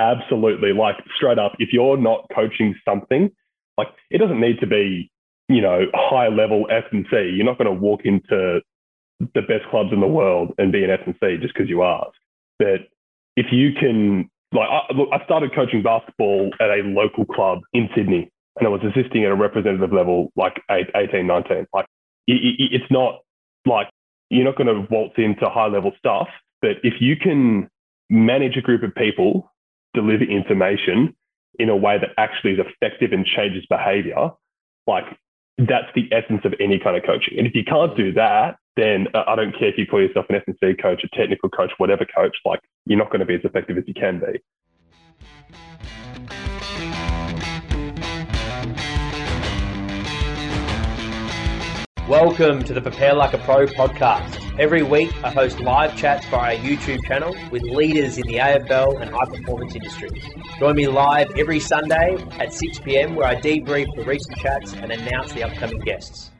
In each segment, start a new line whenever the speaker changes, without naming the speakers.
Absolutely. Like straight up, if you're not coaching something, like it doesn't need to be, you know, high level S and C. You're not going to walk into the best clubs in the world and be an S and C just because you ask. But if you can, like, I, look, I started coaching basketball at a local club in Sydney, and I was assisting at a representative level, like 18, 19. Like, it, it, it's not like you're not going to waltz into high level stuff, but if you can manage a group of people, deliver information in a way that actually is effective and changes behavior, like that's the essence of any kind of coaching. And if you can't do that, then uh, I don't care if you call yourself an S&C coach, a technical coach, whatever coach, like you're not going to be as effective as you can be.
Welcome to the Prepare Like a Pro podcast. Every week, I host live chats via our YouTube channel with leaders in the AFL and high performance industries. Join me live every Sunday at 6 pm, where I debrief the recent chats and announce the upcoming guests.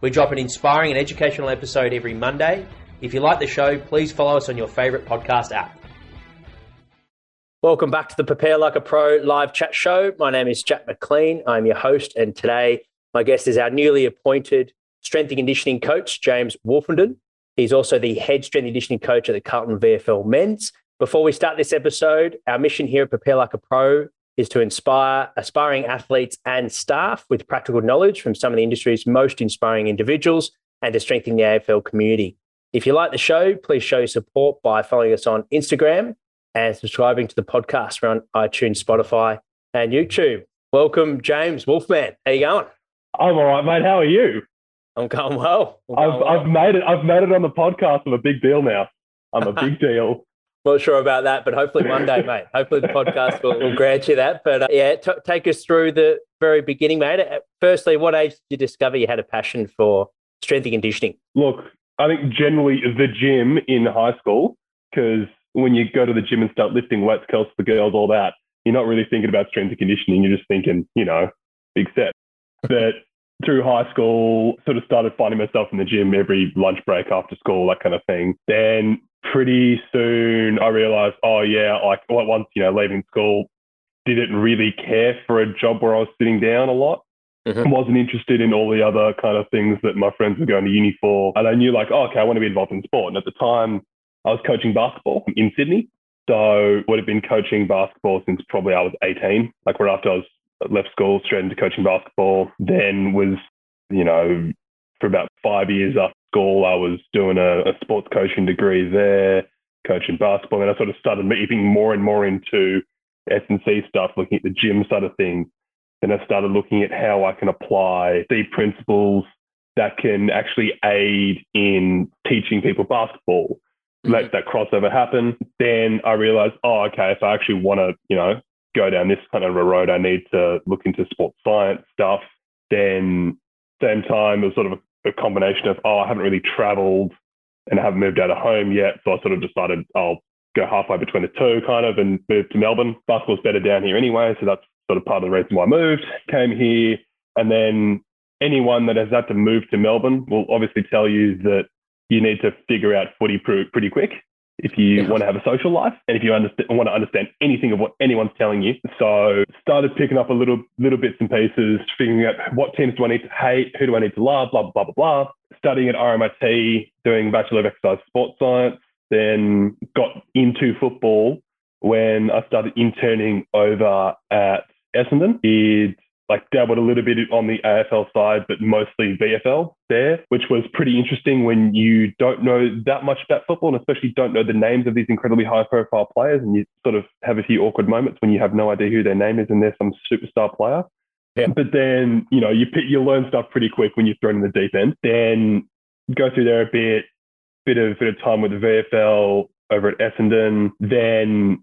We drop an inspiring and educational episode every Monday. If you like the show, please follow us on your favourite podcast app. Welcome back to the Prepare Like a Pro live chat show. My name is Jack McLean. I'm your host, and today my guest is our newly appointed strength and conditioning coach, James Wolfenden. He's also the head strength and conditioning coach at the Carlton VFL Men's. Before we start this episode, our mission here at Prepare Like a Pro is to inspire aspiring athletes and staff with practical knowledge from some of the industry's most inspiring individuals and to strengthen the AFL community. If you like the show, please show your support by following us on Instagram and subscribing to the podcast. We're on iTunes, Spotify, and YouTube. Welcome, James Wolfman. How you going?
I'm all right, mate. How are you?
I'm going well.
I'm going I've well. I've made it. I've made it on the podcast. I'm a big deal now. I'm a big deal.
Not sure about that, but hopefully one day, mate. Hopefully the podcast will, will grant you that. But uh, yeah, t- take us through the very beginning, mate. Uh, firstly, what age did you discover you had a passion for strength and conditioning?
Look, I think generally the gym in high school, because when you go to the gym and start lifting weights, curls for girls, all that, you're not really thinking about strength and conditioning. You're just thinking, you know, big set. But through high school, sort of started finding myself in the gym every lunch break after school, that kind of thing. Then pretty soon I realized, oh yeah, like once, you know, leaving school, didn't really care for a job where I was sitting down a lot. Mm-hmm. Wasn't interested in all the other kind of things that my friends were going to uni for. And I knew like, oh, okay, I want to be involved in sport. And at the time I was coaching basketball in Sydney. So would have been coaching basketball since probably I was 18, like right after I was left school straight into coaching basketball. Then was, you know, for about five years after school, I was doing a, a sports coaching degree there, coaching basketball. And I sort of started moving more and more into S&C stuff, looking at the gym side of things. Then I started looking at how I can apply the principles that can actually aid in teaching people basketball. Mm-hmm. Let that crossover happen. Then I realized, oh, okay, if I actually want to, you know, go down this kind of a road, I need to look into sports science stuff. Then same time, it was sort of a, a combination of, oh, I haven't really traveled and I haven't moved out of home yet. So I sort of decided I'll go halfway between the two kind of and move to Melbourne. Basketball's better down here anyway. So that's sort of part of the reason why I moved, came here. And then anyone that has had to move to Melbourne will obviously tell you that you need to figure out footy pretty quick if you yeah. want to have a social life and if you understand, want to understand anything of what anyone's telling you. So started picking up a little little bits and pieces, figuring out what teams do I need to hate, who do I need to love, blah, blah, blah, blah. Studying at RMIT, doing Bachelor of Exercise Sports Science, then got into football when I started interning over at Essendon. Did like dabbled a little bit on the AFL side, but mostly VFL there, which was pretty interesting when you don't know that much about football and especially don't know the names of these incredibly high profile players. And you sort of have a few awkward moments when you have no idea who their name is and they're some superstar player. Yeah. But then, you know, you you learn stuff pretty quick when you're thrown in the deep end. Then go through there a bit, bit of bit of time with the VFL over at Essendon, then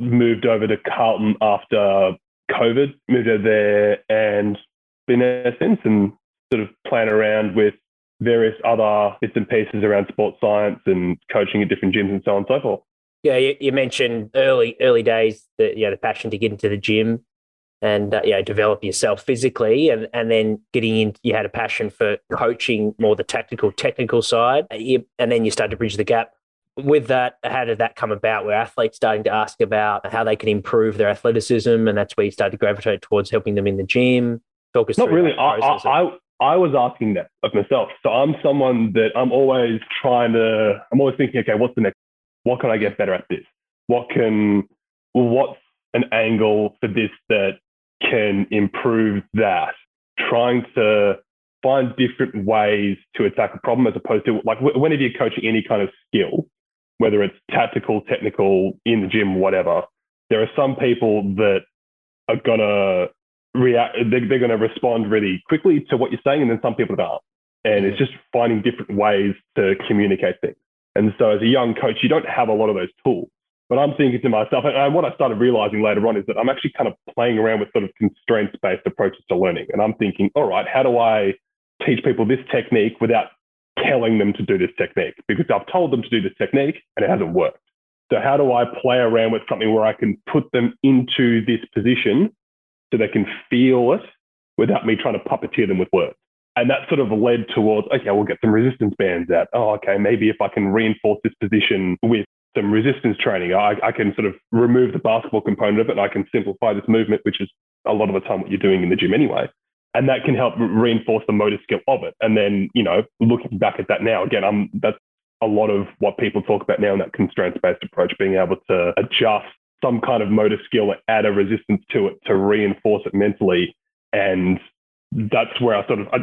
moved over to Carlton after COVID, moved over there and been there since and sort of playing around with various other bits and pieces around sports science and coaching at different gyms and so on and so forth.
Yeah, you, you mentioned early early days that you know the passion to get into the gym and uh, you know develop yourself physically, and and then getting in, you had a passion for coaching more the tactical technical side, and then you started to bridge the gap with that, how did that come about? Where athletes starting to ask about how they can improve their athleticism, and that's where you started to gravitate towards helping them in the gym. Talk us
Not really. I. I, I, I was asking that of myself. So I'm someone that I'm always trying to, I'm always thinking, okay, what's the next? What can I get better at this? What can, what's an angle for this that can improve that? Trying to find different ways to attack a problem as opposed to like wh- whenever you're coaching any kind of skill, whether it's tactical, technical, in the gym, whatever, there are some people that are gonna react they're, they're going to respond really quickly to what you're saying and then some people don't and it's just finding different ways to communicate things. And so as a young coach you don't have a lot of those tools. But i'm thinking to myself and what i started realizing later on is that i'm actually kind of playing around with sort of constraints based approaches to learning. And i'm thinking all right how do i teach people this technique without telling them to do this technique because i've told them to do this technique and it hasn't worked so how do i play around with something where i can put them into this position so they can feel it without me trying to puppeteer them with words. And that sort of led towards, okay, we'll get some resistance bands out. Oh, okay, maybe if I can reinforce this position with some resistance training, I, I can sort of remove the basketball component of it and I can simplify this movement, which is a lot of the time what you're doing in the gym anyway. And that can help reinforce the motor skill of it. And then, you know, looking back at that now, again, I'm that's a lot of what people talk about now in that constraints based approach, being able to adjust some kind of motor skill, add a resistance to it to reinforce it mentally. And that's where I sort of, I,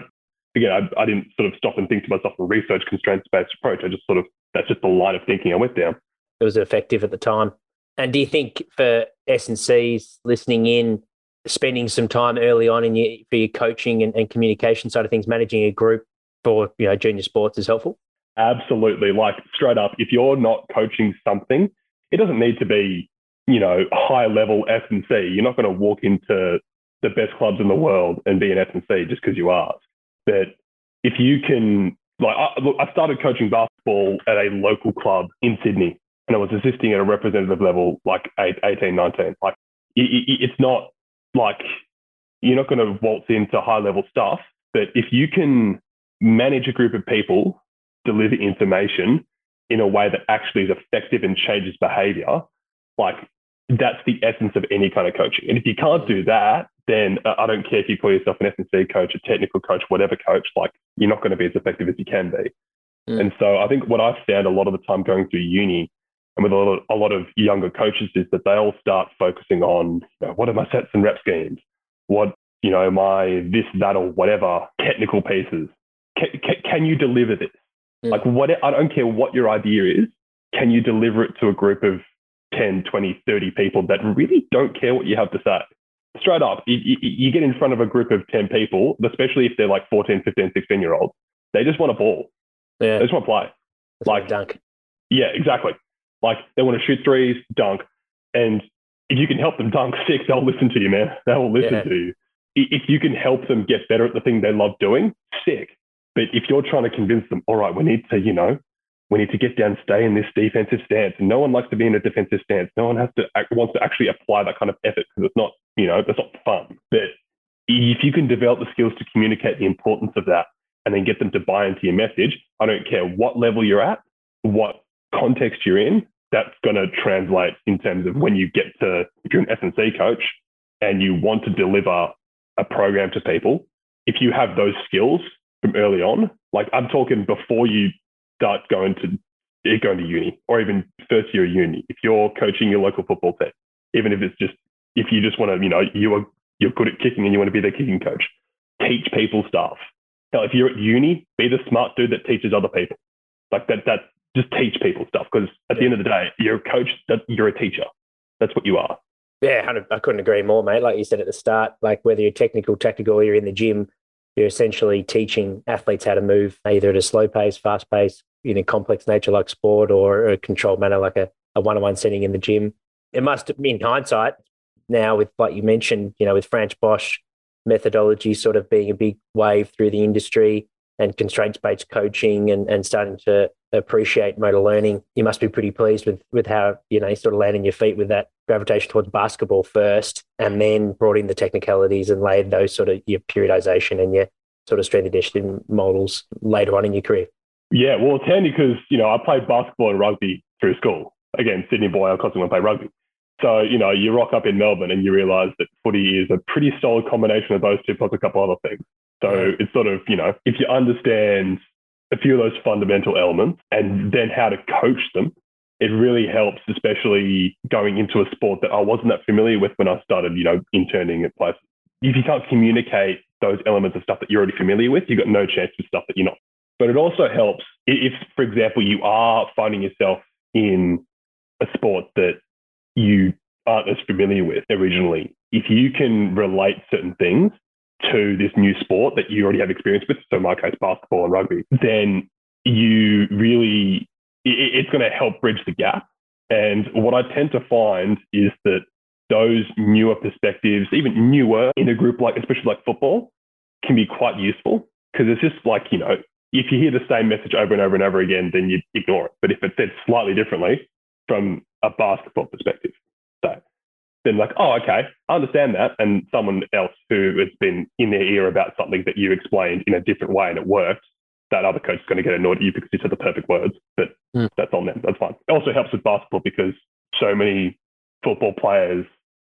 again, I, I, didn't sort of stop and think to myself and research constraints based approach. I just sort of, that's just the line of thinking I went down.
It was effective at the time. And do you think for S&Cs listening in, spending some time early on in your, for your coaching and, and communication side of things, managing a group for, you know, junior sports is helpful?
Absolutely. Like straight up, if you're not coaching something, it doesn't need to be you know, high level S and C. You're not going to walk into the best clubs in the world and be an S and C just because you ask. But if you can, like, I, look, I started coaching basketball at a local club in Sydney, and I was assisting at a representative level, like 18, 19. Like, it's not like you're not going to waltz into high level stuff, but if you can manage a group of people, deliver information in a way that actually is effective and changes behavior, like that's the essence of any kind of coaching. And if you can't do that, then uh, I don't care if you call yourself an S&C coach, a technical coach, whatever coach, like you're not going to be as effective as you can be. Mm. And so I think what I've found a lot of the time going through uni and with a lot of, a lot of younger coaches is that they all start focusing on you know, what are my sets and rep schemes? What, you know, my this, that, or whatever technical pieces. Can, can, can you deliver this? Mm. Like what, I don't care what your idea is. Can you deliver it to a group of 10, 20, 30 people that really don't care what you have to say. Straight up, you, you, get in front of a group of 10 people, especially if they're like 14, 15, 16 year olds, they just want a ball. Yeah. They just want to play.
That's like dunk.
Yeah, exactly. Like they want to shoot threes, dunk. And if you can help them dunk sick, they'll listen to you, man. They will listen yeah. to you. If you can help them get better at the thing they love doing, sick. But if you're trying to convince them, all right, we need to, you know, we need to get down, stay in this defensive stance. And no one likes to be in a defensive stance. No one has to wants to actually apply that kind of effort because it's not, you know, that's not fun. But if you can develop the skills to communicate the importance of that and then get them to buy into your message, I don't care what level you're at, what context you're in, that's going to translate in terms of when you get to, if you're an S&C coach and you want to deliver a program to people, if you have those skills from early on, like I'm talking before you start going to eh, going to uni or even first year uni. If you're coaching your local football team, even if it's just if you just want to, you know, you are you're good at kicking and you want to be their kicking coach, teach people stuff. Now, if you're at uni, be the smart dude that teaches other people. Like that, that just teach people stuff because at yeah. the end of the day, you're a coach. You're a teacher. That's what you are.
Yeah, I couldn't agree more, mate. Like you said at the start, like whether you're technical, tactical, or you're in the gym, you're essentially teaching athletes how to move either at a slow pace, fast pace, in a complex nature like sport or a controlled manner like a, a one-on-one setting in the gym. It must, in hindsight, now with like you mentioned, you know, with Frans Bosch methodology sort of being a big wave through the industry and constraints-based coaching and, and starting to appreciate motor learning, you must be pretty pleased with with how you know you sort of landing your feet with that gravitation towards basketball first, and then brought in the technicalities and laid those sort of your periodization and your sort of strength addition models later on in your career.
Yeah, well, it's handy because, you know, I played basketball and rugby through school. Again, Sydney boy, I constantly want to play rugby. So, you know, you rock up in Melbourne and you realize that footy is a pretty solid combination of those two plus a couple other things. So it's sort of, you know, if you understand a few of those fundamental elements and then how to coach them, it really helps, especially going into a sport that I wasn't that familiar with when I started, you know, interning at places. If you can't communicate those elements of stuff that you're already familiar with, you've got no chance with stuff that you're not. But it also helps if, for example, you are finding yourself in a sport that you aren't as familiar with originally. If you can relate certain things to this new sport that you already have experience with, so in my case, basketball and rugby, then you really, it's going to help bridge the gap. And what I tend to find is that those newer perspectives, even newer in a group like, especially like football, can be quite useful because it's just like, you know, if you hear the same message over and over and over again, then you ignore it. But if it's said slightly differently from a basketball perspective, then like, oh, okay, I understand that. And someone else who has been in their ear about something that you explained in a different way and it worked, that other coach is going to get annoyed at you because you said the perfect words. But mm. that's on them. That's fine. It also helps with basketball because so many football players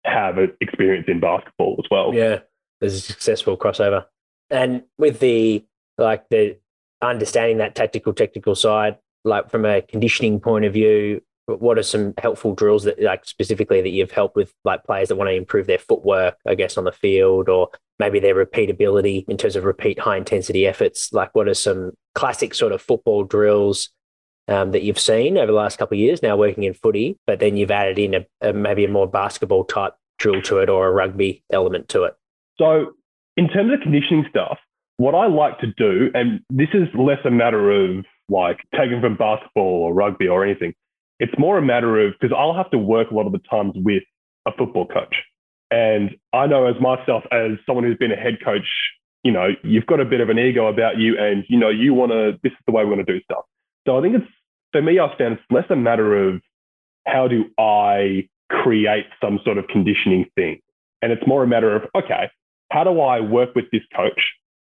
have experience in basketball as well.
Yeah, there's a successful crossover. And with the like the understanding that tactical technical side, like from a conditioning point of view, what are some helpful drills that like specifically that you've helped with like players that want to improve their footwork i guess on the field or maybe their repeatability in terms of repeat high intensity efforts? Like what are some classic sort of football drills um, that you've seen over the last couple of years now working in footy but then you've added in a, a maybe a more basketball type drill to it or a rugby element to it?
So in terms of conditioning stuff what i like to do and this is less a matter of like taken from basketball or rugby or anything it's more a matter of because I'll have to work a lot of the times with a football coach. And I know as myself, as someone who's been a head coach, you know, you've got a bit of an ego about you and, you know, you want to, this is the way we want to do stuff. So I think it's, for me, I found it's less a matter of how do I create some sort of conditioning thing. And it's more a matter of, okay, how do I work with this coach?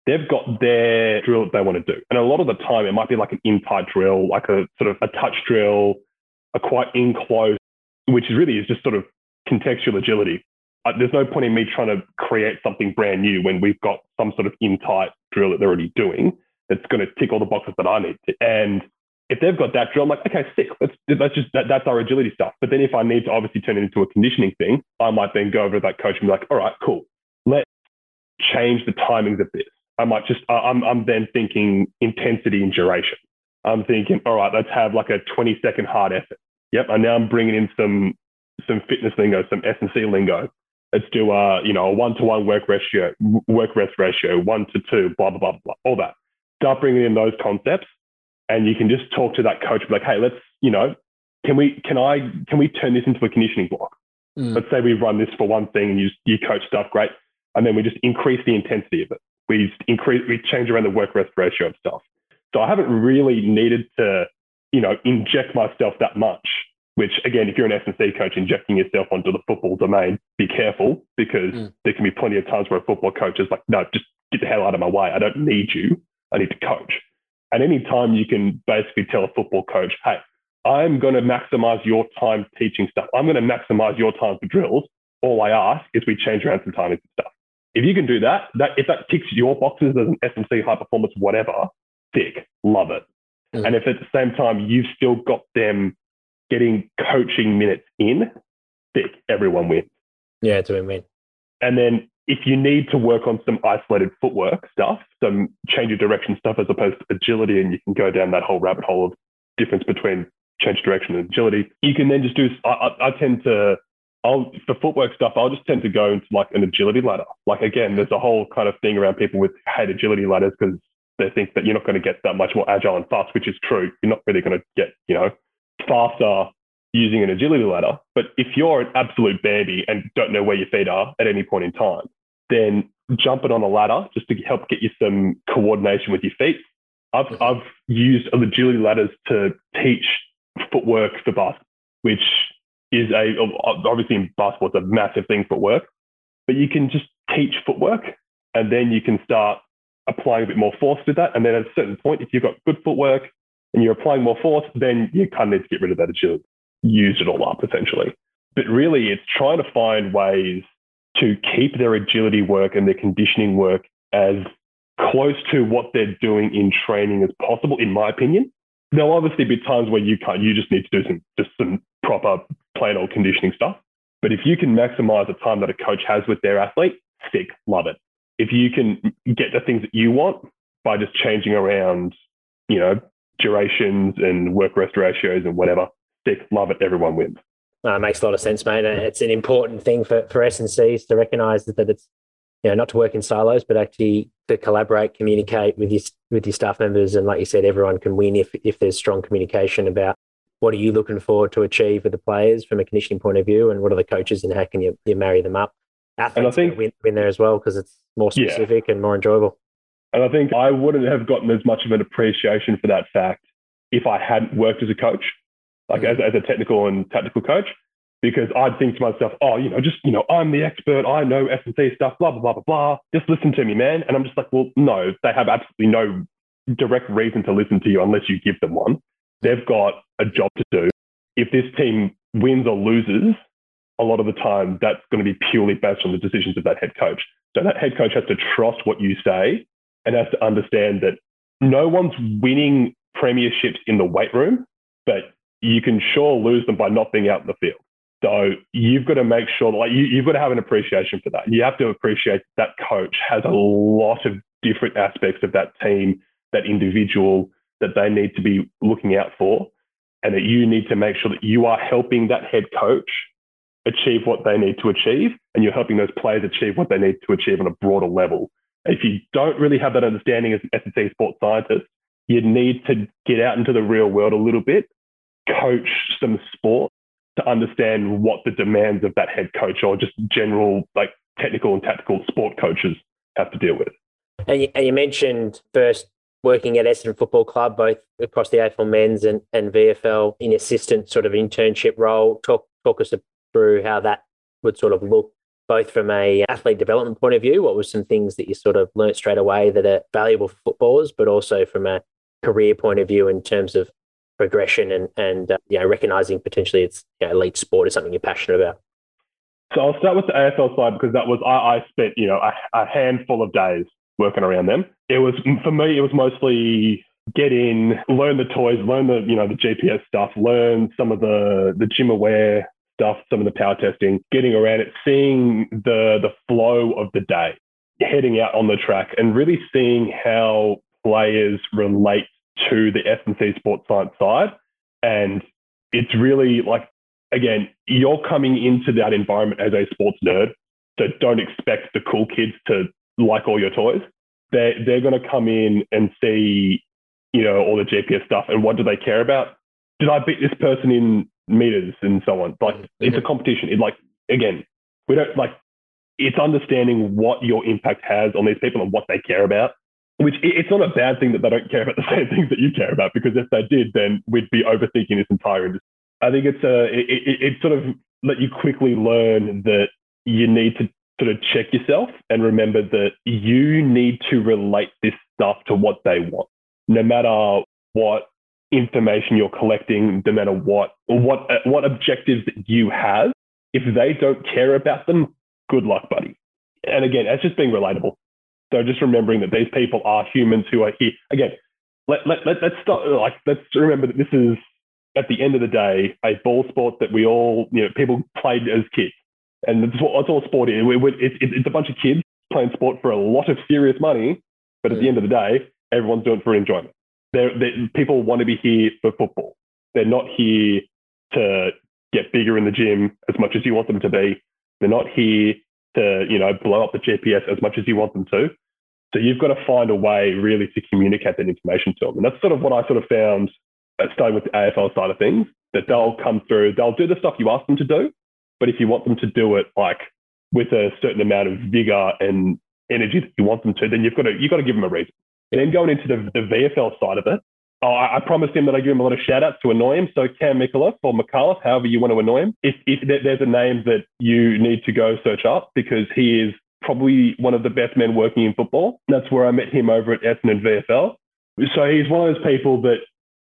They've got their drill that they want to do. And a lot of the time, it might be like an in tight drill, like a sort of a touch drill, are quite enclosed, close, which really is just sort of contextual agility. Uh, there's no point in me trying to create something brand new when we've got some sort of in tight drill that they're already doing that's going to tick all the boxes that I need. To. And if they've got that drill, I'm like, okay, sick. Let's, that's just that, that's our agility stuff. But then if I need to obviously turn it into a conditioning thing, I might then go over to that coach and be like, all right, cool. Let's change the timings of this. I might just, I'm, I'm then thinking intensity and duration. I'm thinking, all right, let's have like a 20 second hard effort. Yep. And now I'm bringing in some some fitness lingo, some S and C lingo. Let's do a you know a one to one work ratio, work rest ratio, one to two, blah blah blah blah, all that. Start bringing in those concepts, and you can just talk to that coach, be like, hey, let's you know, can we can I can we turn this into a conditioning block? Mm. Let's say we run this for one thing, and you you coach stuff great, and then we just increase the intensity of it. We increase we change around the work rest ratio of stuff. So I haven't really needed to you know, inject myself that much. Which again, if you're an S&C coach injecting yourself onto the football domain, be careful because mm. there can be plenty of times where a football coach is like, no, just get the hell out of my way. I don't need you. I need to coach. And any time you can basically tell a football coach, hey, I'm going to maximize your time teaching stuff. I'm going to maximize your time for drills. All I ask is we change around some timing and stuff. If you can do that, that if that ticks your boxes as an S&C high performance, whatever, thick, love it. Mm. And if at the same time you've still got them getting coaching minutes in, thick, everyone wins.
Yeah, it's a win-win.
And then if you need to work on some isolated footwork stuff, some change of direction stuff as opposed to agility, and you can go down that whole rabbit hole of difference between change of direction and agility, you can then just do. I, I, I tend to, I'll for footwork stuff, I'll just tend to go into like an agility ladder. Like again, there's a whole kind of thing around people with hate agility ladders because they think that you're not going to get that much more agile and fast, which is true. You're not really going to get, you know, faster using an agility ladder. But if you're an absolute baby and don't know where your feet are at any point in time, then jumping on a ladder just to help get you some coordination with your feet. I've, mm-hmm. I've used agility ladders to teach footwork for basketball, which is a, obviously in basketball, it's a massive thing for work, but you can just teach footwork and then you can start applying a bit more force to that. And then at a certain point, if you've got good footwork, and you're applying more force, then you kind of need to get rid of that agility. Use it all up essentially. But really, it's trying to find ways to keep their agility work and their conditioning work as close to what they're doing in training as possible, in my opinion. There'll obviously be times where you can't, you just need to do some just some proper plain old conditioning stuff. But if you can maximize the time that a coach has with their athlete, sick, love it. If you can get the things that you want by just changing around, you know, durations and work rest ratios and whatever, sick, love it, everyone wins.
Uh, makes a lot of sense, mate. It's an important thing for, for S&Cs to recognise that, that it's you know not to work in silos, but actually to collaborate, communicate with your with your staff members, and like you said, everyone can win if if there's strong communication about what are you looking for to achieve with the players from a conditioning point of view, and what are the coaches, and how can you, you marry them up. Athletes and I think, win, win there as well because it's more specific yeah. and more enjoyable.
And I think I wouldn't have gotten as much of an appreciation for that fact if I hadn't worked as a coach, like mm-hmm. as, as a technical and tactical coach because I'd think to myself, oh, you know, just, you know, I'm the expert. I know S&C stuff, blah, blah, blah, blah, blah. Just listen to me, man. And I'm just like, well, no, they have absolutely no direct reason to listen to you unless you give them one. They've got a job to do. If this team wins or loses, a lot of the time that's going to be purely based on the decisions of that head coach. So that head coach has to trust what you say and has to understand that no one's winning premierships in the weight room, but you can sure lose them by not being out in the field. So you've got to make sure, like you, you've got to have an appreciation for that. You have to appreciate that coach has a lot of different aspects of that team, that individual that they need to be looking out for, and that you need to make sure that you are helping that head coach achieve what they need to achieve, and you're helping those players achieve what they need to achieve on a broader level. If you don't really have that understanding as an S&C sports scientist, you need to get out into the real world a little bit, coach some sport, to understand what the demands of that head coach or just general like technical and tactical sport coaches have to deal with.
And you, and you mentioned first working at Essendon Football Club, both across the AFL men's and, and VFL in assistant sort of internship role. Talk talk us through how that would sort of look both from a athlete development point of view, what were some things that you sort of learnt straight away that are valuable for footballers, but also from a career point of view in terms of progression and and uh, you know recognizing potentially it's you know, elite sport is something you're passionate about?
So I'll start with the AFL side because that was I, I spent you know a, a, handful of days working around them. It was for me it was mostly get in, learn the toys, learn the you know the GPS stuff, learn some of the the GymAware stuff, some of the power testing, getting around it, seeing the the flow of the day, heading out on the track, and really seeing how players relate to the S&C sports science side. And it's really like, again, you're coming into that environment as a sports nerd. So don't expect the cool kids to like all your toys. They're, they're going to come in and see, you know, all the GPS stuff. And what do they care about? Did I beat this person in meters and so on? Like, mm-hmm. it's a competition. It like, again, we don't like, it's understanding what your impact has on these people and what they care about which it's not a bad thing that they don't care about the same things that you care about, because if they did, then we'd be overthinking this entire industry. I think it's a it, it, it sort of let you quickly learn that you need to sort of check yourself and remember that you need to relate this stuff to what they want, no matter what information you're collecting, no matter what what uh, what objectives that you have. If they don't care about them, good luck, buddy. And again, it's just being relatable. So just remembering that these people are humans who are here. Again, let, let, let, let's start, like, let's remember that this is, at the end of the day, a ball sport that we all, you know, people played as kids. And that's, what, that's all sport is. It's, it's a bunch of kids playing sport for a lot of serious money. But at the mm. end of the day, everyone's doing it for enjoyment. They're, they're, people want to be here for football. They're not here to get bigger in the gym as much as you want them to be. They're not here to, you know, blow up the GPS as much as you want them to. So you've got to find a way really to communicate that information to them. And that's sort of what I sort of found uh, starting with the AFL side of things, that they'll come through, they'll do the stuff you ask them to do. But if you want them to do it like with a certain amount of vigor and energy that you want them to, then you've got to, you've got to give them a reason. And then going into the, the VFL side of it, Oh, I, promised him that I give him a lot of shout outs to annoy him. So Cam Micallef or McAuliffe, however you want to annoy him, if, if there's a name that you need to go search up because he is probably one of the best men working in football. That's where I met him over at Essendon VFL. So he's one of those people that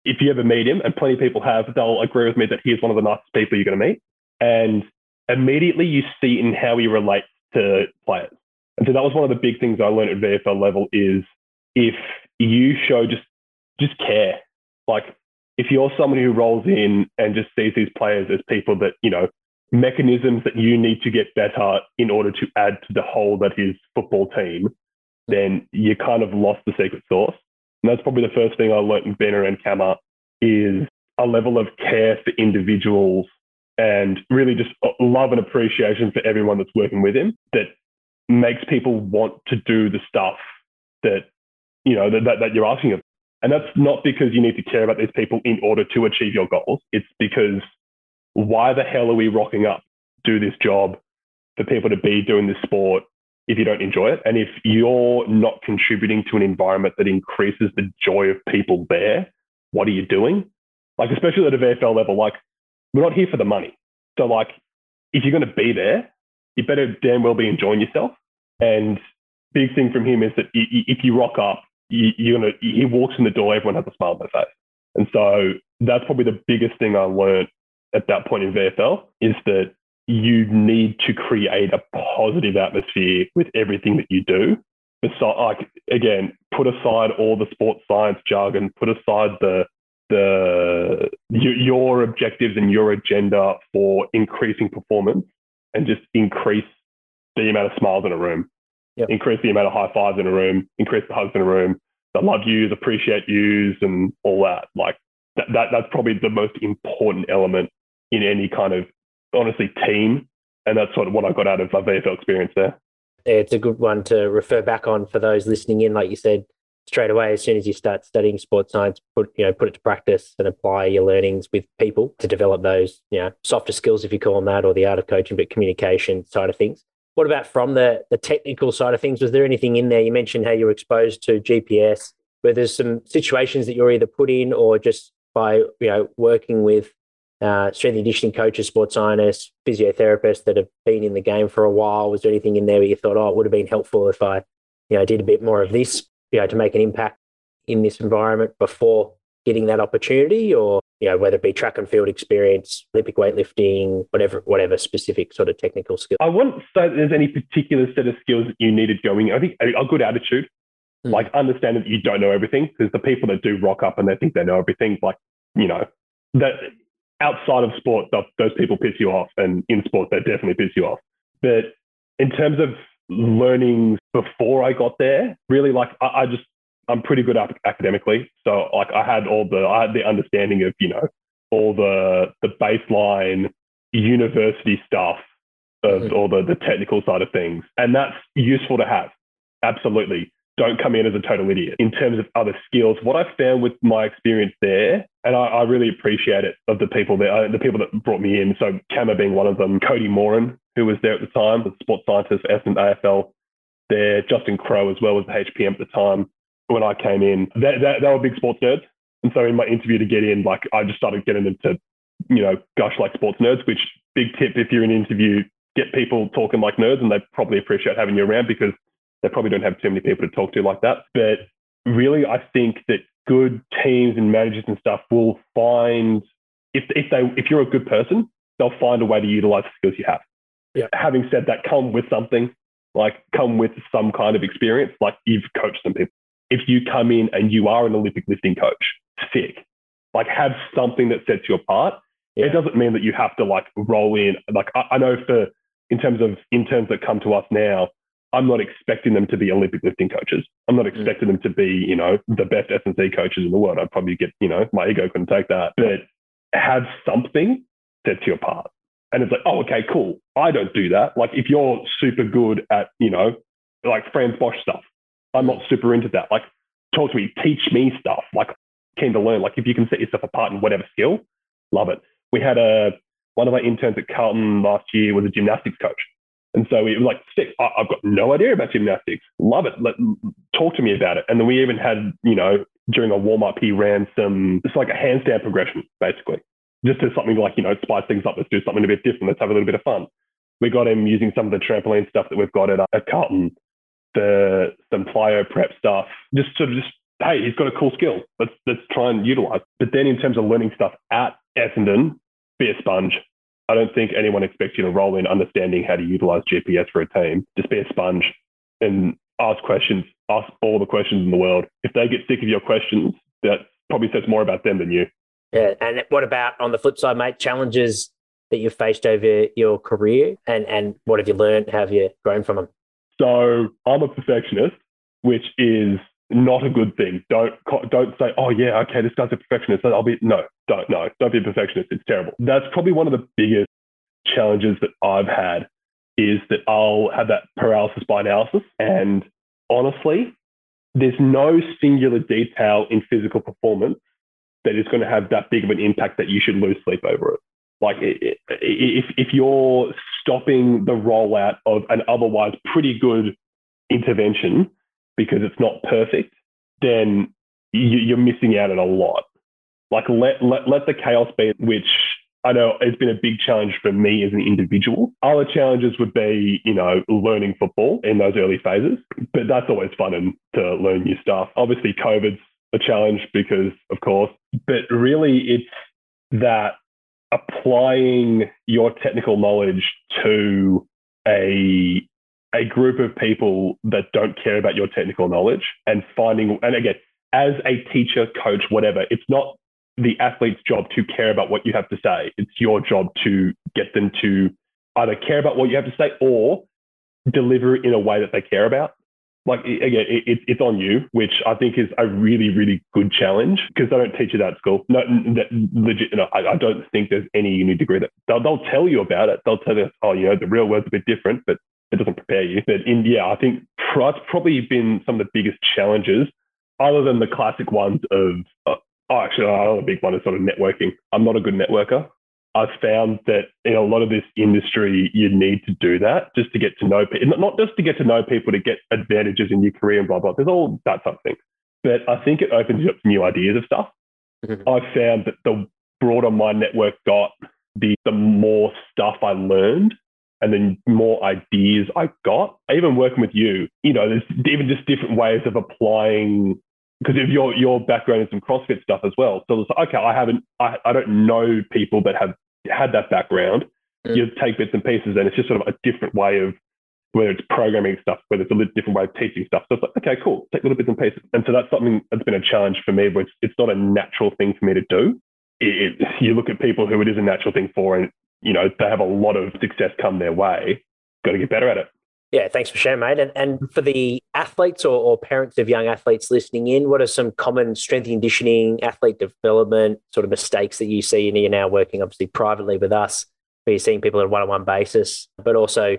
if you ever meet him, and plenty of people have, they'll agree with me that he's one of the nicest people you're going to meet. And immediately you see in how he relates to players. And so that was one of the big things I learned at VFL level is if you show just just care, like if you're someone who rolls in and just sees these players as people that, you know, mechanisms that you need to get better in order to add to the whole that is football team, then you kind of lost the secret sauce. And that's probably the first thing I learned in being around Kama is a level of care for individuals and really just love and appreciation for everyone that's working with him that makes people want to do the stuff that you know that, that, that you're asking of. And that's not because you need to care about these people in order to achieve your goals. It's because why the hell are we rocking up, do this job for people to be doing this sport if you don't enjoy it? And if you're not contributing to an environment that increases the joy of people there, what are you doing? Like, especially at a VFL level, like, we're not here for the money. So, like, if you're going to be there, you better damn well be enjoying yourself. And big thing from him is that if you rock up, you're gonna, he walks in the door, everyone has a smile on their face. And so that's probably the biggest thing I learned at that point in VFL is that you need to create a positive atmosphere with everything that you do. Besides, like again, put aside all the sports science jargon, put aside the the your objectives and your agenda for increasing performance, and just increase the amount of smiles in a room, yep. increase the amount of high fives in a room, increase the hugs in a room, that love yous, appreciate yous, and all that. Like that, that that's probably the most important element in any kind of honestly team. And that's sort of what I got out of uh, my VFL experience there.
It's a good one to refer back on for those listening in. Like you said, straight away, as soon as you start studying sports science, put you know put it to practice and apply your learnings with people to develop those you know softer skills, if you call them that, or the art of coaching, but communication side of things. What about from the the technical side of things? Was there anything in there? You mentioned how you were exposed to GPS. Where there's some situations that you're either put in or just by you know working with uh, strength and conditioning coaches, sports scientists, physiotherapists that have been in the game for a while? Was there anything in there where you thought, oh, it would have been helpful if I, you know, did a bit more of this, you know, to make an impact in this environment before getting that opportunity, or you know, whether it be track and field experience, Olympic weightlifting, whatever, whatever specific sort of technical skill.
I wouldn't say there's any particular set of skills that you needed going. I think a, good attitude, mm. like understanding that you don't know everything, because the people that do rock up and they think they know everything, like you know, that outside of sport, those people piss you off, and in sport, they definitely piss you off. But in terms of learning before I got there, really, like I, I just I'm pretty good academically, so like I had all the I had the understanding of you know all the the baseline university stuff of mm-hmm. all the the technical side of things, and that's useful to have. Absolutely don't come in as a total idiot in terms of other skills. What I found with my experience there, and I, I really appreciate it of the people there, uh, the people that brought me in. So Kama being one of them, Cody Moran, who was there at the time, the sports scientist for Essendon AFL there, Justin Crow as well as the HPM at the time when I came in. They, they, they were big sports nerds. And so in my interview to get in, like I just started getting them to, you know, gush like sports nerds, which big tip if you're in an interview, get people talking like nerds and they probably appreciate having you around because they probably don't have too many people to talk to like that. But really, I think that good teams and managers and stuff will find if if they if you're a good person, they'll find a way to utilize the skills you have.
Yeah.
Having said that, come with something like come with some kind of experience. Like you've coached some people. If you come in and you are an Olympic lifting coach, sick. Like have something that sets you apart. Yeah. It doesn't mean that you have to like roll in. Like I, I know for in terms of interns that come to us now, I'm not expecting them to be Olympic lifting coaches. I'm not mm. expecting mm. them to be, you know, the best S&C coaches in the world. I'd probably get, you know, my ego couldn't take that. But have something sets you apart. And it's like, oh, okay, cool. I don't do that. Like if you're super good at, you know, like Frans Bosch stuff, I'm not super into that. Like talk to me, teach me stuff. Like keen to learn. Like if you can set yourself apart in whatever skill, love it. We had a one of my interns at Carlton last year was a gymnastics coach. And so we were like, sick, I, have got no idea about gymnastics. Love it. Let, talk to me about it. And then we even had, you know, during a warm up, he ran some, it's like a handstand progression, basically. Just as something like, you know, spice things up. Let's do something a bit different. Let's have a little bit of fun. We got him using some of the trampoline stuff that we've got at, uh, at Carlton, the some plyo prep stuff, just sort of just hey, he's got a cool skill. Let's let's try and utilize. But then in terms of learning stuff at Essendon, be a sponge. I don't think anyone expects you to roll in understanding how to utilize GPS for a team. Just be a sponge and ask questions. Ask all the questions in the world. If they get sick of your questions, that probably says more about them than you.
Yeah. And what about on the flip side, mate? Challenges that you've faced over your career and, and what have you learned? How have you grown from them?
So I'm a perfectionist, which is not a good thing. Don't don't say, oh yeah, okay, this guy's a perfectionist. I'll be no, don't no, don't be a perfectionist. It's terrible. That's probably one of the biggest challenges that I've had is that I'll have that paralysis by analysis. And honestly, there's no singular detail in physical performance that is going to have that big of an impact that you should lose sleep over it. Like if if you're stopping the rollout of an otherwise pretty good intervention because it's not perfect, then you're missing out on a lot. Like let, let, let the chaos be, which I know it's been a big challenge for me as an individual. Other challenges would be, you know, learning football in those early phases, but that's always fun and to learn new stuff. Obviously, COVID's a challenge because, of course, but really it's that applying your technical knowledge to a a group of people that don't care about your technical knowledge and finding, and again, as a teacher, coach, whatever, it's not the athlete's job to care about what you have to say. It's your job to get them to either care about what you have to say or deliver it in a way that they care about. Like again, it, it, it's on you, which I think is a really, really good challenge because they don't teach you that at school. No, that legit. No, I, I, don't think there's any uni degree that they'll, they'll tell you about it. They'll tell you, oh, you know, the real world's a bit different, but it doesn't prepare you. But in yeah, I think that's probably been some of the biggest challenges, other than the classic ones of. Uh, oh, actually, another big one is sort of networking. I'm not a good networker. I've found that in a lot of this industry, you need to do that just to get to know people, not just to get to know people to get advantages in your career and blah, blah. There's all that sort of thing. But I think it opens you up to new ideas of stuff. Mm-hmm. I found that the broader my network got, the, the more stuff I learned and then more ideas I got. Even working with you, you know, there's even just different ways of applying because if your your background is some CrossFit stuff as well. So it's like, okay, I haven't, I, I don't know people that have had that background. Mm. You take bits and pieces, and it's just sort of a different way of whether it's programming stuff, whether it's a little different way of teaching stuff. So it's like, okay, cool, take little bits and pieces. And so that's something that's been a challenge for me, but it's, it's not a natural thing for me to do. It, it, you look at people who it is a natural thing for, and you know they have a lot of success come their way. Got to get better at it.
Yeah, thanks for sharing, mate. And, and for the athletes or, or, parents of young athletes listening in, what are some common strength and conditioning, athlete development sort of mistakes that you see? And you're now working obviously privately with us, where you're seeing people on a one on one basis, but also,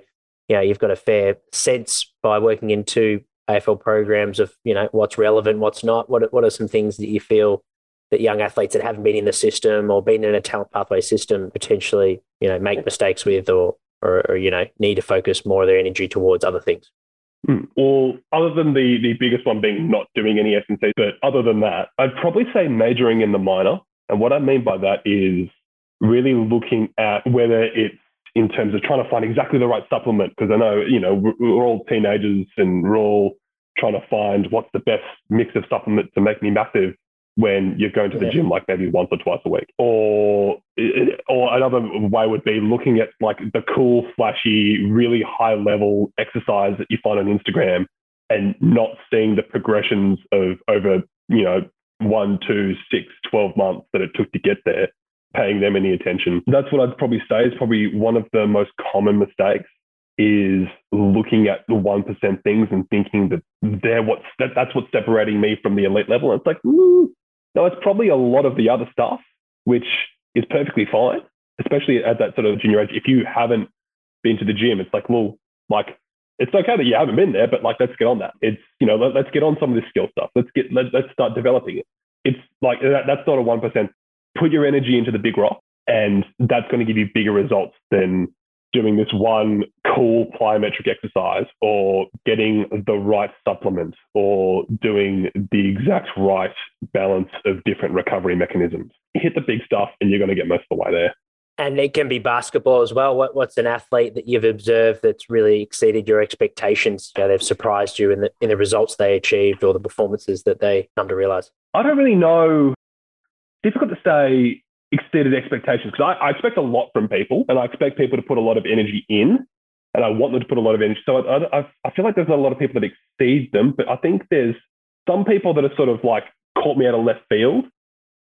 you know, you've got a fair sense by working into AFL programs of, you know, what's relevant, what's not. What, what are some things that you feel that young athletes that haven't been in the system or been in a talent pathway system potentially, you know, make mistakes with or, or, or, you know need to focus more of their energy towards other things?
Hmm. Well, other than the the biggest one being not doing any S&C, but other than that, I'd probably say majoring in the minor. And what I mean by that is really looking at whether it's in terms of trying to find exactly the right supplement. Because I know, you know, we're all teenagers and we're all trying to find what's the best mix of supplements to make me massive when you're going to the yeah. gym like maybe once or twice a week. Or or another way would be looking at like the cool, flashy, really high level exercise that you find on Instagram and not seeing the progressions of over, you know, one, two, six, 12 months that it took to get there, paying them any attention. That's what I'd probably say is probably one of the most common mistakes is looking at the 1% things and thinking that they're what's that, that's what's separating me from the elite level. And it's like, no, it's probably a lot of the other stuff, which is perfectly fine, especially at that sort of junior age. If you haven't been to the gym, it's like, well, like it's okay that you haven't been there, but like let's get on that. It's you know let, us get on some of this skill stuff. Let's get let, let's start developing it. It's like that, that's not a one percent. Put your energy into the big rock, and that's going to give you bigger results than doing this one cool plyometric exercise or getting the right supplement or doing the exact right balance of different recovery mechanisms. Hit the big stuff and you're going to get most of the way there.
And it can be basketball as well. What, what's an athlete that you've observed that's really exceeded your expectations? You know, they've surprised you in the in the results they achieved or the performances that they come to realize.
I don't really know. Difficult to say exceeded expectations because I, I, expect a lot from people, and I expect people to put a lot of energy in, and I want them to put a lot of energy. So I, I, I feel like there's not a lot of people that exceed them, but I think there's some people that are sort of like caught me out of left field.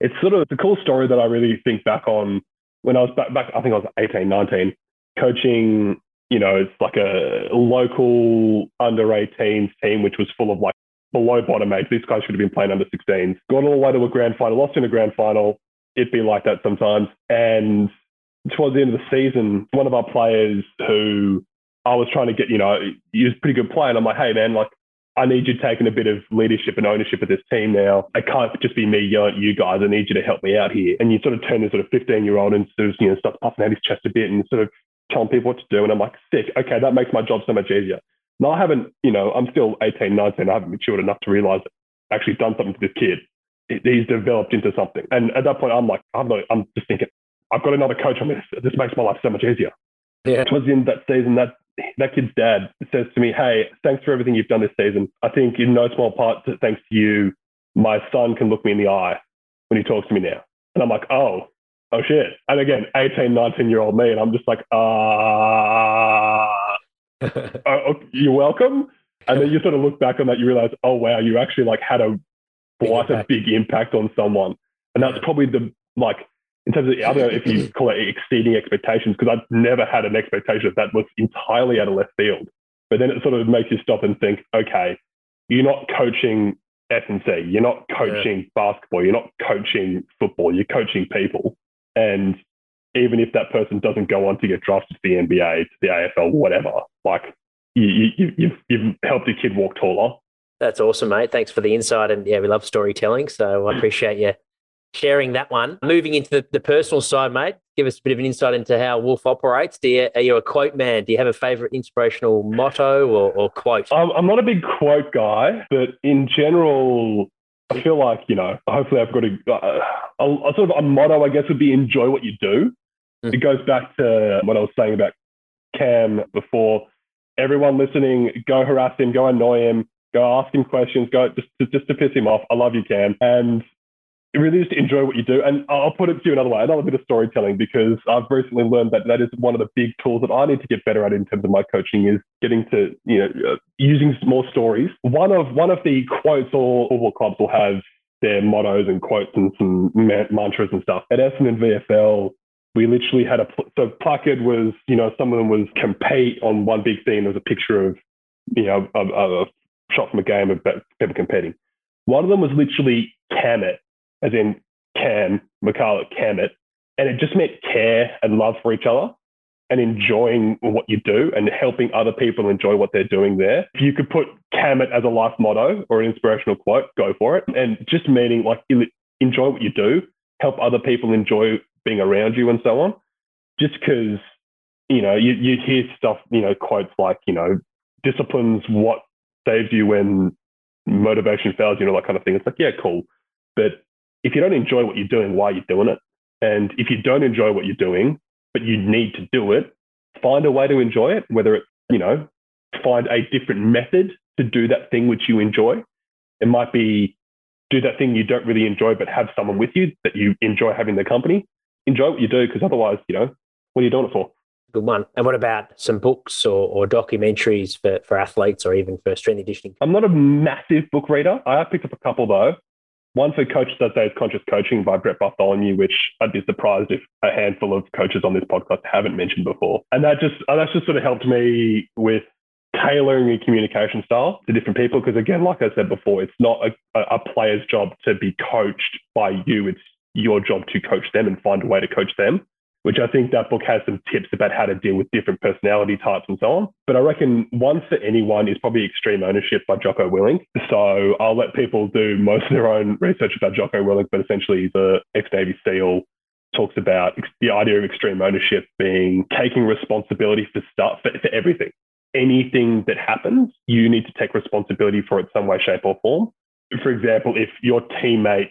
It's sort of it's a cool story that I really think back on when I was back, back I think I was 18, 19, coaching, you know, it's like a local under 18s team, which was full of like below bottom age. These guys should have been playing under 16s. Got all the way to a grand final, lost in a grand final. It'd be like that sometimes. And towards the end of the season, one of our players who I was trying to get, you know, he was a pretty good player. And I'm like, hey, man, like, I need you taking a bit of leadership and ownership of this team now. It can't just be me yelling at you guys. I need you to help me out here. And you sort of turn this sort of 15 year old and sort of, you know, starts puffing out his chest a bit and sort of telling people what to do. And I'm like, sick. Okay, that makes my job so much easier. Now I haven't, you know, I'm still 18, 19. I haven't matured enough to realize that I've actually done something to this kid. He's developed into something. And at that point, I'm like, I'm, not, I'm just thinking, I've got another coach on this. This makes my life so much easier. Yeah. Towards the end of that season, that that kid's dad says to me, Hey, thanks for everything you've done this season. I think in no small part, thanks to you, my son can look me in the eye when he talks to me now. And I'm like, Oh, oh shit. And again, 18, 19 year old me. And I'm just like, Ah, uh, oh, you're welcome. And then you sort of look back on that, you realize, oh, wow, you actually like had a quite a big impact on someone. And that's probably the, like, in terms of, I don't know if you call it exceeding expectations, because I've never had an expectation that was entirely out of left field. But then it sort of makes you stop and think, okay, you're not coaching S&C, you're not coaching yeah. basketball, you're not coaching football, you're coaching people. And even if that person doesn't go on to get drafted to the NBA, to the AFL, whatever, like you, you, you've, you've helped a kid walk taller.
That's awesome, mate. Thanks for the insight. And yeah, we love storytelling. So I appreciate you sharing that one. Moving into the, the, personal side, mate, give us a bit of an insight into how Wolf operates. Do you, are you a quote man? Do you have a favorite inspirational motto or, or quote?
I'm, I'm not a big quote guy, but in general, I feel like, you know, hopefully I've got a, uh, a, a sort of a motto, I guess, would be enjoy what you do. Mm. It goes back to what I was saying about Cam before. Everyone listening, go harass him, go annoy him, go ask him questions, go just, just, just to piss him off. I love you, Cam. And really just enjoy what you do. And I'll put it to you another way, another bit of storytelling, because I've recently learned that that is one of the big tools that I need to get better at in terms of my coaching is getting to, you know, uh, using more stories. One of one of the quotes all, all clubs will have their mottos and quotes and some mantras and stuff. At Essendon VFL, we literally had a so placard was you know some of them was compete on one big thing. There was a picture of you know a, a shot from a game of people competing. One of them was literally Cam it, as in Cam McCall Cam it, and it just meant care and love for each other and enjoying what you do and helping other people enjoy what they're doing there. If you could put Cam it as a life motto or an inspirational quote, go for it. And just meaning like enjoy what you do, help other people enjoy being around you and so on. Just because, you know, you, you hear stuff, you know, quotes like, you know, discipline's what saves you when motivation fails, you know, that kind of thing. It's like, yeah, cool. But if you don't enjoy what you're doing, why are you doing it? And if you don't enjoy what you're doing, but you need to do it, find a way to enjoy it, whether it's, you know, find a different method to do that thing which you enjoy. It might be do that thing you don't really enjoy, but have someone with you that you enjoy having the company enjoy what you do because otherwise, you know, what are you doing it for?
Good one. And what about some books or, or documentaries for, for athletes or even for strength conditioning?
I'm not a massive book reader. I have picked up a couple though. One for Coach That Day's Conscious Coaching by Brett Bartholomew, which I'd be surprised if a handful of coaches on this podcast haven't mentioned before. And that just that's just sort of helped me with tailoring your communication style to different people. Because again, like I said before, it's not a, a player's job to be coached by you. It's your job to coach them and find a way to coach them, which I think that book has some tips about how to deal with different personality types and so on. But I reckon one for anyone is probably Extreme Ownership by Jocko Willink. So I'll let people do most of their own research about Jocko Willink, but essentially the ex-Navy SEAL talks about the idea of extreme ownership being taking responsibility for stuff, for, for everything. Anything that happens, you need to take responsibility for it some way, shape, or form. For example, if your teammate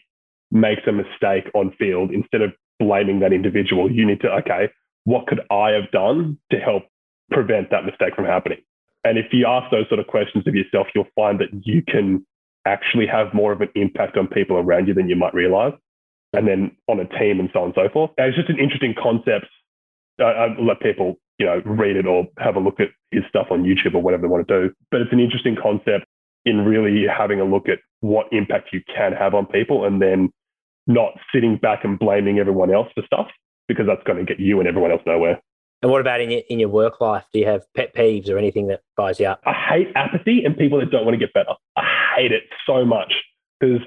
makes a mistake on field, instead of blaming that individual, you need to, okay, what could I have done to help prevent that mistake from happening? And if you ask those sort of questions of yourself, you'll find that you can actually have more of an impact on people around you than you might realize. And then on a team and so on and so forth. And it's just an interesting concept. I, I let people, you know, read it or have a look at his stuff on YouTube or whatever they want to do. But it's an interesting concept in really having a look at what impact you can have on people and then not sitting back and blaming everyone else for stuff because that's going to get you and everyone else nowhere.
And what about in your, in your work life? Do you have pet peeves or anything that fires you up?
I hate apathy and people that don't want to get better. I hate it so much because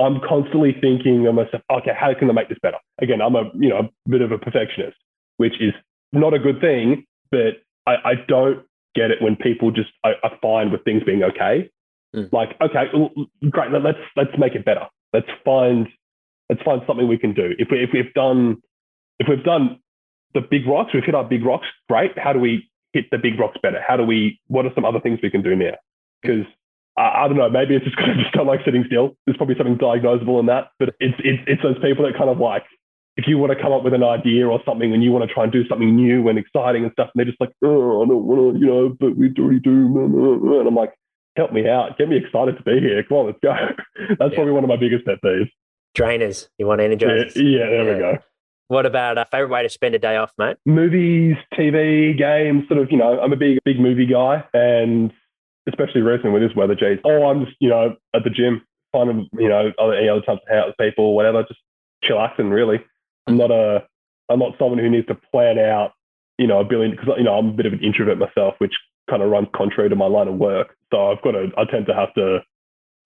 I'm constantly thinking of myself, okay, how can I make this better? Again, I'm a you know a bit of a perfectionist, which is not a good thing, but I, I don't get it when people just are, are fine with things being okay. Mm. Like, okay, great, let's let's make it better. Let's find let's find something we can do. If we if we've done if we've done the big rocks, we've hit our big rocks, great. How do we hit the big rocks better? How do we? What are some other things we can do now? Because I, I don't know, maybe it's just because I just don't like sitting still. There's probably something diagnosable in that, but it's it's it's those people that kind of like if you want to come up with an idea or something and you want to try and do something new and exciting and stuff, and they're just like, oh, I don't want to, you know, but we already do. And I'm like, help me out, get me excited to be here. Come on, let's go. That's yeah. probably one of my biggest pet peeves.
Drainers, you want energizers?
Yeah, yeah there yeah. we go.
What about a favorite way to spend a day off, mate?
Movies, TV, games, sort of, you know, I'm a big, big movie guy. And especially recently with this weather, geez, oh, I'm just, you know, at the gym, finding, you know, other, any other times to hang out with people, whatever, just chillaxing, really. I'm not a, I'm not someone who needs to plan out, you know, a billion, because, you know, I'm a bit of an introvert myself, which kind of runs contrary to my line of work. So I've got to, I tend to have to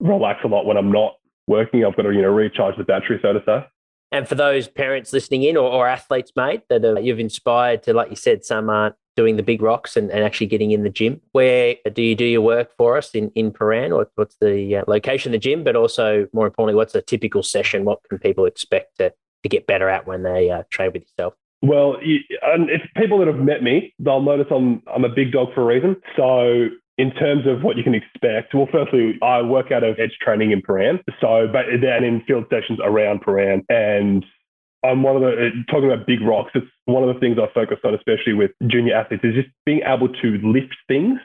relax a lot when I'm not working. I've got to, you know, recharge the battery, so to say.
And for those parents listening in or, or athletes, mate, that uh, you've inspired to, like you said, some aren't doing the big rocks and, and actually getting in the gym. Where do you do your work for us in, in Prahran? Or what's the uh, location of the gym? But also, more importantly, what's a typical session? What can people expect to, to get better at when they uh, train with yourself?
Well, and if people that have met me, they'll notice I'm I'm a big dog for a reason. So in terms of what you can expect, well, firstly, I work out of Edge Training in Prahran. So, but then in field sessions around Prahran. And I'm one of the, talking about big rocks, it's one of the things I focus on, especially with junior athletes, is just being able to lift things,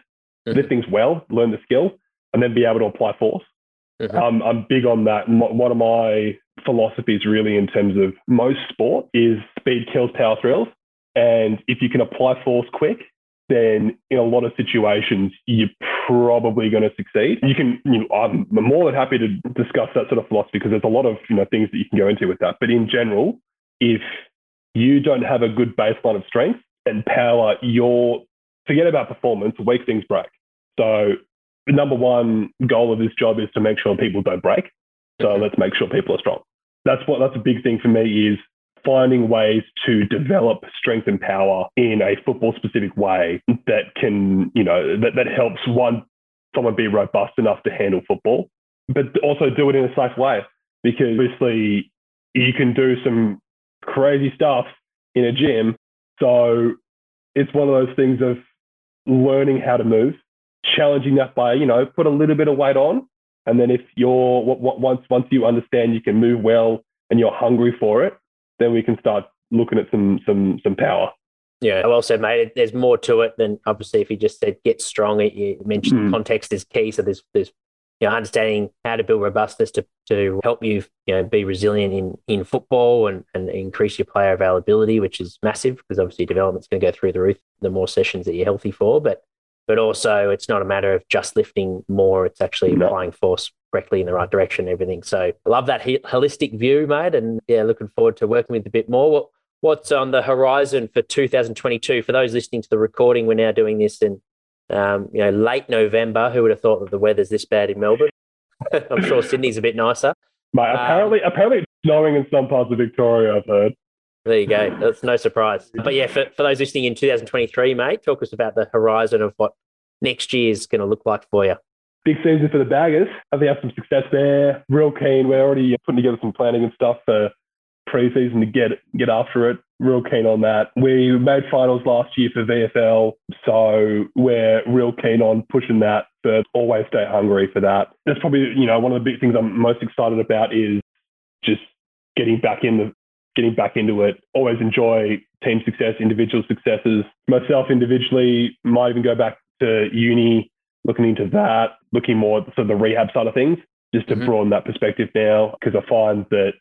mm-hmm. lift things well, learn the skill, and then be able to apply force. Mm-hmm. Um, I'm big on that. One of my philosophies, really, in terms of most sport, is speed kills power thrills. And if you can apply force quick, then in a lot of situations, you're probably going to succeed. You can, you know, I'm more than happy to discuss that sort of philosophy because there's a lot of, you know, things that you can go into with that. But in general, if you don't have a good baseline of strength and power, your forget about performance, weak things break. So the number one goal of this job is to make sure people don't break. So let's make sure people are strong. That's what that's a big thing for me is finding ways to develop strength and power in a football specific way that can, you know, that, that helps one, someone be robust enough to handle football, but also do it in a safe way. Because obviously you can do some crazy stuff in a gym. So it's one of those things of learning how to move, challenging that by, you know, put a little bit of weight on. And then if you're once once you understand you can move well and you're hungry for it, then we can start looking at some some some power.
Yeah, well said, mate. There's more to it than obviously if you just said get strong. You mentioned mm. context is key, so there's there's you know understanding how to build robustness to to help you you know be resilient in in football and and increase your player availability, which is massive because obviously development's going to go through the roof the more sessions that you're healthy for, but but also it's not a matter of just lifting more; it's actually no. applying force correctly in the right direction and everything. So love that holistic view, mate. And yeah, looking forward to working with a bit more. What, what's on the horizon for 2022? For those listening to the recording, we're now doing this in um, you know late November. Who would have thought that the weather's this bad in Melbourne? I'm sure Sydney's a bit nicer.
Mate, apparently, um, apparently it's snowing in some parts of Victoria. I've heard.
There you go. That's no surprise. But yeah, for, for those listening in 2023, mate, talk us about the horizon of what next year is going to look like for you
big season for the baggers. Have they have some success there? Real keen. We're already putting together some planning and stuff for pre-season to get get after it. Real keen on that. We made finals last year for VFL, so we're real keen on pushing that. But always stay hungry for that. That's probably you know one of the big things I'm most excited about is just getting back in the getting back into it. Always enjoy team success, individual successes. Myself individually might even go back to uni, looking into that, looking more at sort of the rehab side of things, just to mm-hmm. broaden that perspective now. Because I find that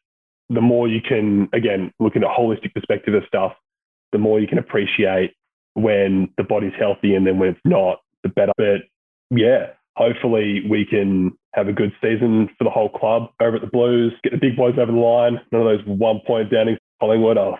the more you can, again, look at a holistic perspective of stuff, the more you can appreciate when the body's healthy and then when it's not, the better. But yeah, hopefully we can have a good season for the whole club over at the Blues, get the big boys over the line. None of those one point down in Collingwood. Oh,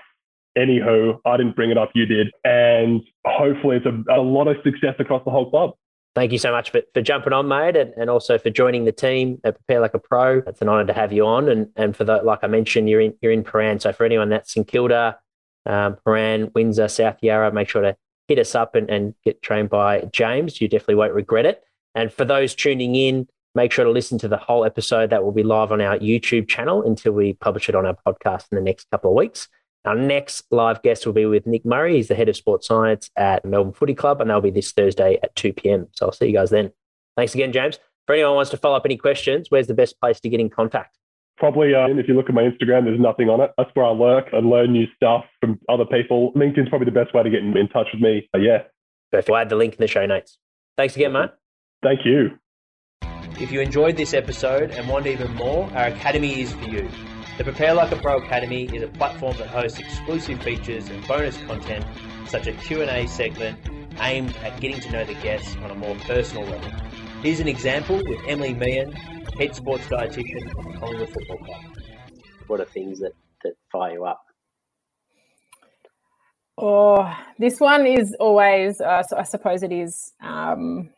anywho, I didn't bring it up, you did. And hopefully it's a, a lot of success across the whole club.
Thank you so much for, for jumping on, mate, and, and also for joining the team at Prepare Like a Pro. It's an honour to have you on. And and for the like I mentioned, you're in you're in Prahran. So for anyone that's St Kilda, um, Prahran, Windsor, South Yarra, make sure to hit us up and, and get trained by James. You definitely won't regret it. And for those tuning in, make sure to listen to the whole episode that will be live on our YouTube channel until we publish it on our podcast in the next couple of weeks. Our next live guest will be with Nick Murray. He's the head of sports science at Melbourne Footy Club, and that'll be this Thursday at 2 p.m. So I'll see you guys then. Thanks again, James. For anyone who wants to follow up any questions, where's the best place to get in contact?
Probably, uh, if you look at my Instagram, there's nothing on it. That's where I lurk and learn new stuff from other people. LinkedIn's probably the best way to get in, in touch with me. Uh, yeah.
Perfect. I'll add the link in the show notes. Thanks again, mate.
Thank you.
If you enjoyed this episode and want even more, our academy is for you. The Prepare Like a Pro Academy is a platform that hosts exclusive features and bonus content, such as Q&A segment aimed at getting to know the guests on a more personal level. Here's an example with Emily Meehan, head sports dietitian at the Collingwood Football Club. What are things that, that fire you up?
Oh, this one is always, uh, so I suppose it is, um,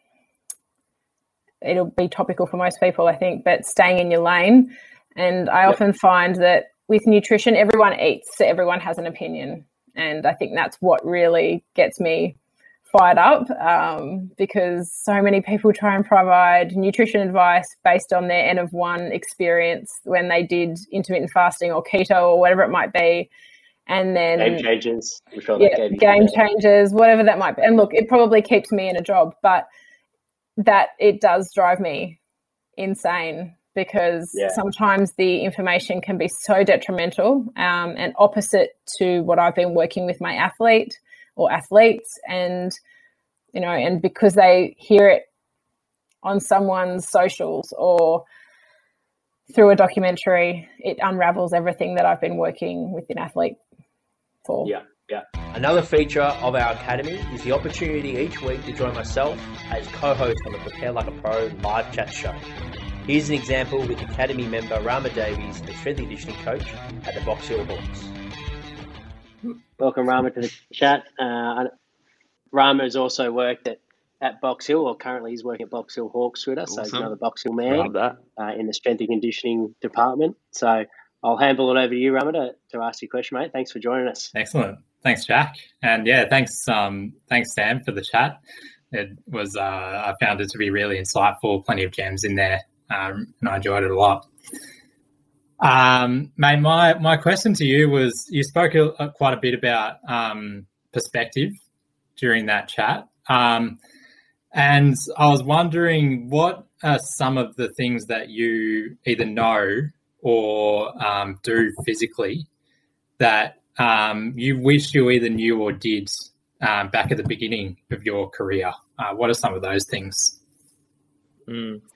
it'll be topical for most people, I think, but staying in your lane. And I yep. often find that with nutrition, everyone eats, so everyone has an opinion. And I think that's what really gets me fired up um, because so many people try and provide nutrition advice based on their N of one experience when they did intermittent fasting or keto or whatever it might be. And then
Game Changers,
sure yeah, Game Changers, whatever that might be. And look, it probably keeps me in a job, but that it does drive me insane because yeah. sometimes the information can be so detrimental um, and opposite to what I've been working with my athlete or athletes. And, you know, and because they hear it on someone's socials or through a documentary, it unravels everything that I've been working with an athlete for.
Yeah. Yeah. Another feature of our academy is the opportunity each week to join myself as co-host on the Prepare Like a Pro live chat show. Here's an example with Academy member Rama Davies, the strength and conditioning coach at the Box Hill Hawks.
Welcome, Rama, to the chat. Uh, Rama has also worked at, at Box Hill, or currently he's working at Box Hill Hawks with us, awesome. so he's another Box Hill man uh, in the strength and conditioning department. So I'll handle it over to you, Rama, to, to ask your question, mate. Thanks for joining us.
Excellent. Thanks, Jack. And yeah, thanks, um, thanks, Sam, for the chat. It was, uh, I found it to be really insightful, plenty of gems in there um, and I enjoyed it a lot. Um, mate, my my question to you was: you spoke a, quite a bit about um, perspective during that chat, um, and I was wondering what are some of the things that you either know or um, do physically that um, you wish you either knew or did um, back at the beginning of your career. Uh, what are some of those things?
Mm.